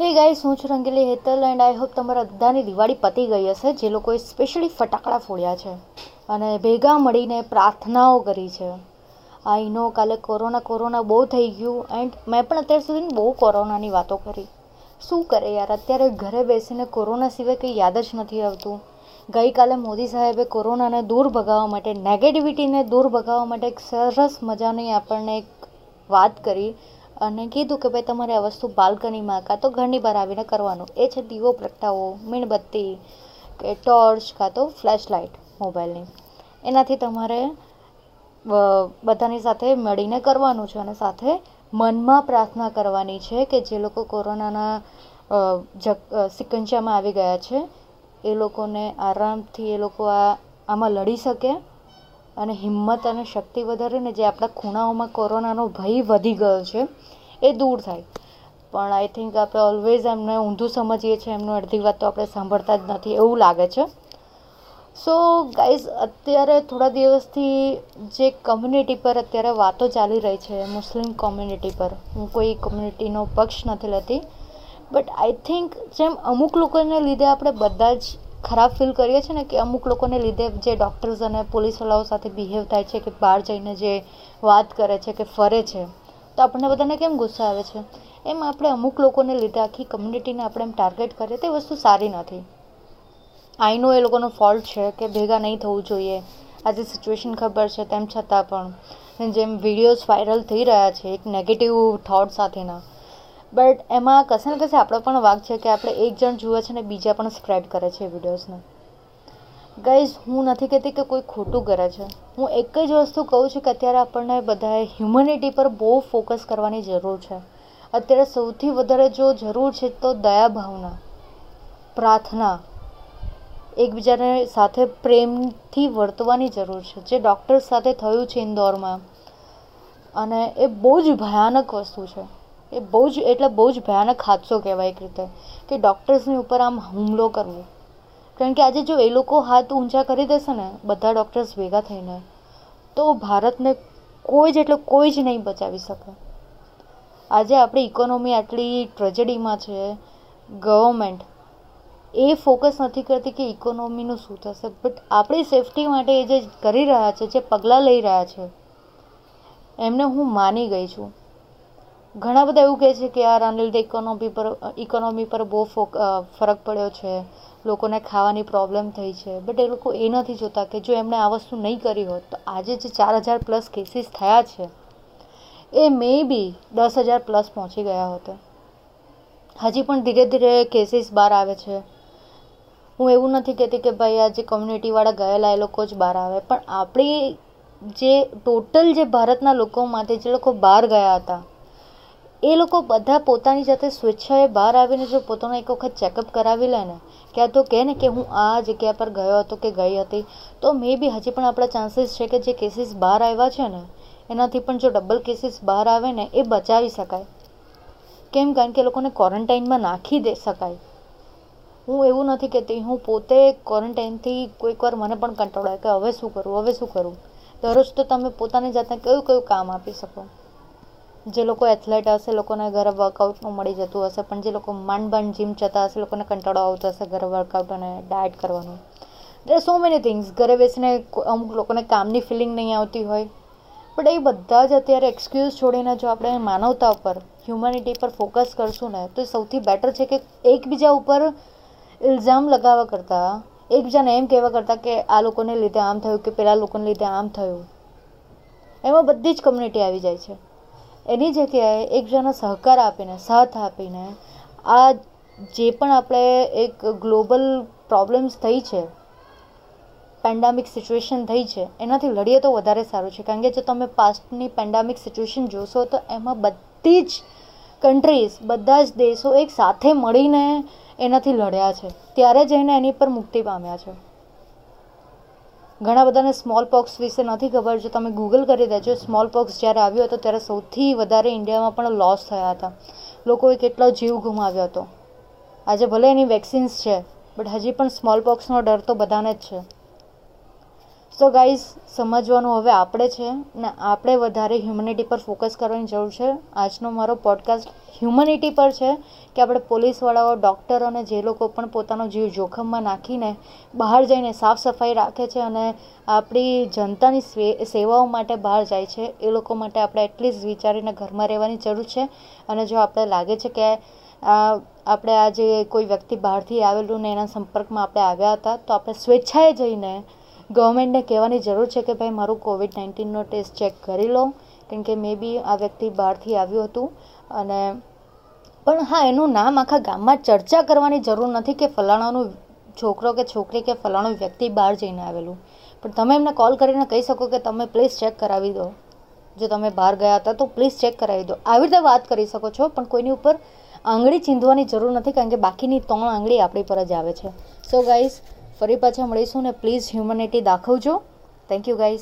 હે ગાઈસ હું છું Rangili Hetal and I hope તમારા બધાની દિવાળી પતી ગઈ હશે. જે લોકોએ સ્પેશિયલી ફટાકડા ફોડ્યા છે અને ભેગા મળીને પ્રાર્થનાઓ કરી છે. આઈ નો કાલે કોરોના કોરોના બહુ થઈ ગયું એન્ડ મેં પણ અત્યાર સુધી બહુ કોરોનાની વાતો કરી. શું કરે યાર, અત્યારે ઘરે બેસીને કોરોના સિવાય કંઈ યાદ જ નથી આવતું. ગઈકાલે મોદી સાહેબે કોરોનાને દૂર ભગાવવા માટે નેગેટિવિટીને દૂર ભગાવવા માટે એક સરસ મજાની આપણને એક વાત કરી. અને કીધું કે ભાઈ તમારે આ વસ્તુ બાલ્કનીમાં કાં તો ઘરની બહાર આવીને કરવાનું. એ છે દીવો, પ્રગટાવો, મીણબત્તી કે ટોર્ચ કાં તો ફ્લેશ લાઇટ મોબાઈલની. એનાથી તમારે બધાની સાથે મળીને કરવાનું છે અને સાથે મનમાં પ્રાર્થના કરવાની છે કે જે લોકો કોરોનાના સિકંજામાં આવી ગયા છે, એ લોકોને આરામથી એ લોકો આ, આમાં લડી શકે. અને હિંમત અને શક્તિ વધારે ને જે આપણા ખૂણાઓમાં કોરોનાનો ભય વધી ગયો છે, એ દૂર થાય. પણ આઈ થિંક આપણે ઓલવેઝ એમને ઊંધું સમજીએ છીએ, એમનું અડધી વાત તો આપણે સાંભળતા જ નથી, એવું લાગે છે. સો ગાઈઝ અત્યારે થોડા દિવસથી જે કમ્યુનિટી પર અત્યારે વાતો ચાલી રહી છે, મુસ્લિમ કોમ્યુનિટી પર, હું કોઈ કોમ્યુનિટીનો પક્ષ નથી લેતી બટ આઈ થિંક જેમ અમુક લોકોને લીધે આપણે બધા જ ખરાબ ફીલ કરીએ છીએ ને કે અમુક લોકોને લીધે જે ડૉક્ટર્સ અને પોલીસવાળાઓ સાથે બિહેવ થાય છે કે બહાર જઈને જે વાત કરે છે કે ફરે છે, તો આપણને બધાને કેમ ગુસ્સા આવે છે? એમ આપણે અમુક લોકોને લીધે આખી કમ્યુનિટીને આપણે એમ ટાર્ગેટ કરીએ તે વસ્તુ સારી નથી. આઈ નો એ લોકોનો ફોલ્ટ છે કે ભેગા નહીં થવું જોઈએ. આજે સિચ્યુએશન ખબર છે તેમ છતાં પણ. જેમ વિડીયોઝ વાયરલ થઈ રહ્યા છે એક નેગેટિવ થોટ સાથેના. બટ એમાં કશે ને કશે આપણો પણ વાક છે કે આપણે એક જણ જુએ છે ને બીજા પણ સ્પ્રેડ કરે છે વિડીયોઝને ગાઈઝ હું નથી કહેતી કે કોઈ ખોટું કરે છે. હું એક જ વસ્તુ કહું છું કે અત્યારે આપણને બધાએ હ્યુમનિટી પર બહુ ફોકસ કરવાની જરૂર છે. અત્યારે સૌથી વધારે જો જરૂર છે તો દયા ભાવના, પ્રાર્થના, એકબીજાને સાથે પ્રેમથી વર્તવાની જરૂર છે, જે ડૉક્ટર્સ સાથે થયું છે ઇન્દોરમાં. અને એ બહુ જ ભયાનક વસ્તુ છે. એ બહુ જ, એટલે બહુ જ ભયાનક હાદસો કહેવાય એક રીતે, કે ડૉક્ટર્સની ઉપર આમ હુમલો કરવો. કારણ કે આજે જો એ લોકો હાથ ઊંચા કરી દેશે ને, બધા ડૉક્ટર્સ ભેગા થઈને, તો ભારતને કોઈ જ, એટલે કોઈ જ નહીં બચાવી શકે. આજે આપણી ઇકોનોમી આટલી ટ્રેજેડીમાં છે, ગવર્મેન્ટ એ ફોકસ નથી કરતી કે ઇકોનોમીનું શું થશે, બટ આપણી સેફટી માટે એ જે કરી રહ્યા છે, જે પગલાં લઈ રહ્યા છે, એમને હું માની ગઈ છું. ઘણા બધા એવું કહે છે કે યાર આને ઇકોનોમી પર ઇકોનોમી પર બહુ ફરક પડ્યો છે. લોકોને ખાવાની પ્રોબ્લેમ થઈ છે. બટ એ લોકો એ નથી જોતા કે જો એમણે આ વસ્તુ નહીં કરી હોત, તો આજે જે ચાર હજાર પ્લસ કેસીસ થયા છે, એ મે બી દસ હજાર પ્લસ પહોંચી ગયા હતા. હજી પણ ધીરે ધીરે કેસીસ બહાર આવે છે. હું એવું નથી કહેતી કે ભાઈ આ જે કમ્યુનિટીવાળા ગયેલા એ લોકો જ બહાર આવે. પણ આપણી જે ટોટલ જે ભારતના લોકો માટે જે લોકો બહાર ગયા હતા એ લોકો બધા પોતાની જાતે સ્વેચ્છાએ બહાર આવીને જો પોતાનો એક વખત ચેકઅપ કરાવી લે ને ક્યાં તો કહે ને કે હું આ જગ્યા પર ગયો હતો કે ગઈ હતી, તો મે બી હજી પણ આપણા ચાન્સીસ છે કે જે કેસીસ બહાર આવ્યા છે ને, એનાથી પણ જો ડબલ કેસીસ બહાર આવે ને, એ બચાવી શકાય. કેમ કારણ કે લોકોને ક્વોરન્ટાઇનમાં નાખી દે શકાય. હું એવું નથી કહેતી, હું પોતે ક્વોરન્ટાઇનથી કોઈક વાર મને પણ કંટાળો આવે કે હવે શું કરું, હવે શું કરું? દરરોજ તો તમે પોતાની જાતને કયું કયું કામ આપી શકો? જે લોકો એથ્લેટ હશે, લોકોને ઘરે વર્કઆઉટનું મળી જતું હશે, પણ જે લોકો માંડ જીમ જતા હશે, લોકોને કંટાળો આવતો હશે ઘરે વર્કઆઉટ અને ડાયટ કરવાનું. દેર સો મેની થિંગ્સ ઘરે બેસીને અમુક લોકોને કામની ફિલિંગ નહીં આવતી હોય. બટ એ બધા જ અત્યારે એક્સક્યુઝ છોડીને જો આપણે માનવતા ઉપર હ્યુમેનિટી પર ફોકસ કરશું ને, તો એ સૌથી બેટર છે કે એકબીજા ઉપર ઇલ્ઝામ લગાવવા કરતાં, એકબીજાને એમ કહેવા કરતાં કે આ લોકોને લીધે આમ થયું કે પેલા લોકોને લીધે આમ થયું. એમાં બધી જ કમ્યુનિટી આવી જાય છે. એની જગ્યાએ એકબીજાનો સહકાર આપીને, સાથ આપીને આ જે પણ આપણે એક ગ્લોબલ પ્રોબ્લેમ્સ થઈ છે, પેન્ડામિક સિચ્યુએશન થઈ છે, એનાથી લડીએ તો વધારે સારું છે. કારણ કે જો તમે પાસ્ટની પેન્ડામિક સિચ્યુએશન જોશો તો એમાં બધી જ કન્ટ્રીઝ, બધા જ દેશો એક સાથે મળીને એનાથી લડ્યા છે. ત્યારે જઈને એની પર મુક્તિ પામ્યા છે. ઘણા બધાને સ્મોલ પોક્સ વિશે નથી ખબર. જો તમે ગૂગલ કરી દેજો સ્મોલ પોક્સ જ્યારે આવ્યો હતો ત્યારે સૌથી વધારે ઇન્ડિયામાં પણ લોસ થયા હતા. લોકોએ કેટલો જીવ ગુમાવ્યો હતો. આજે ભલે એની વેક્સિન્સ છે બટ હજી પણ સ્મોલ પોક્સનો ડર તો બધાને જ છે. સો ગાઈઝ સમજવાનું હવે આપણે છે ને આપણે વધારે હ્યુમનિટી પર ફોકસ કરવાની જરૂર છે. આજનો મારો પોડકાસ્ટ હ્યુમનિટી પર છે કે આપણે પોલીસવાળાઓ ડૉક્ટરો અને જે લોકો પણ પોતાનો જીવ જોખમમાં નાખીને બહાર જઈને સાફ સફાઈ રાખે છે અને આપણી જનતાની સેવાઓ માટે બહાર જાય છે, એ લોકો માટે આપણે એટલીસ્ટ વિચારીને ઘરમાં રહેવાની જરૂર છે. અને જો આપણે લાગે છે કે આપણે આજે કોઈ વ્યક્તિ બહારથી આવેલું ને એના સંપર્કમાં આપણે આવ્યા હતા, તો આપણે સ્વેચ્છાએ જઈને ગવર્મેન્ટને કહેવાની જરૂર છે કે ભાઈ મારું કોવિડ નાઇન્ટીનનો ટેસ્ટ ચેક કરી લો. કેમ કે મે બી આ વ્યક્તિ બહારથી આવ્યું હતું. અને પણ હા, એનું નામ આખા ગામમાં ચર્ચા કરવાની જરૂર નથી કે ફલાણાનું છોકરો કે છોકરી કે ફલાણું વ્યક્તિ બહાર જઈને આવેલું. પણ તમે એમને કોલ કરીને કહી શકો કે તમે પ્લીઝ ચેક કરાવી દો. જો તમે બહાર ગયા હતા તો પ્લીઝ ચેક કરાવી દો. આવી રીતે વાત કરી શકો છો, પણ કોઈની ઉપર આંગળી ચીંધવાની જરૂર નથી, કારણ કે બાકીની ત્રણ આંગળી આપણી પર જ આવે છે. સો ગાઈઝ ફરી પાછા મળીશું ને please humanity દાખવજો. Thank you guys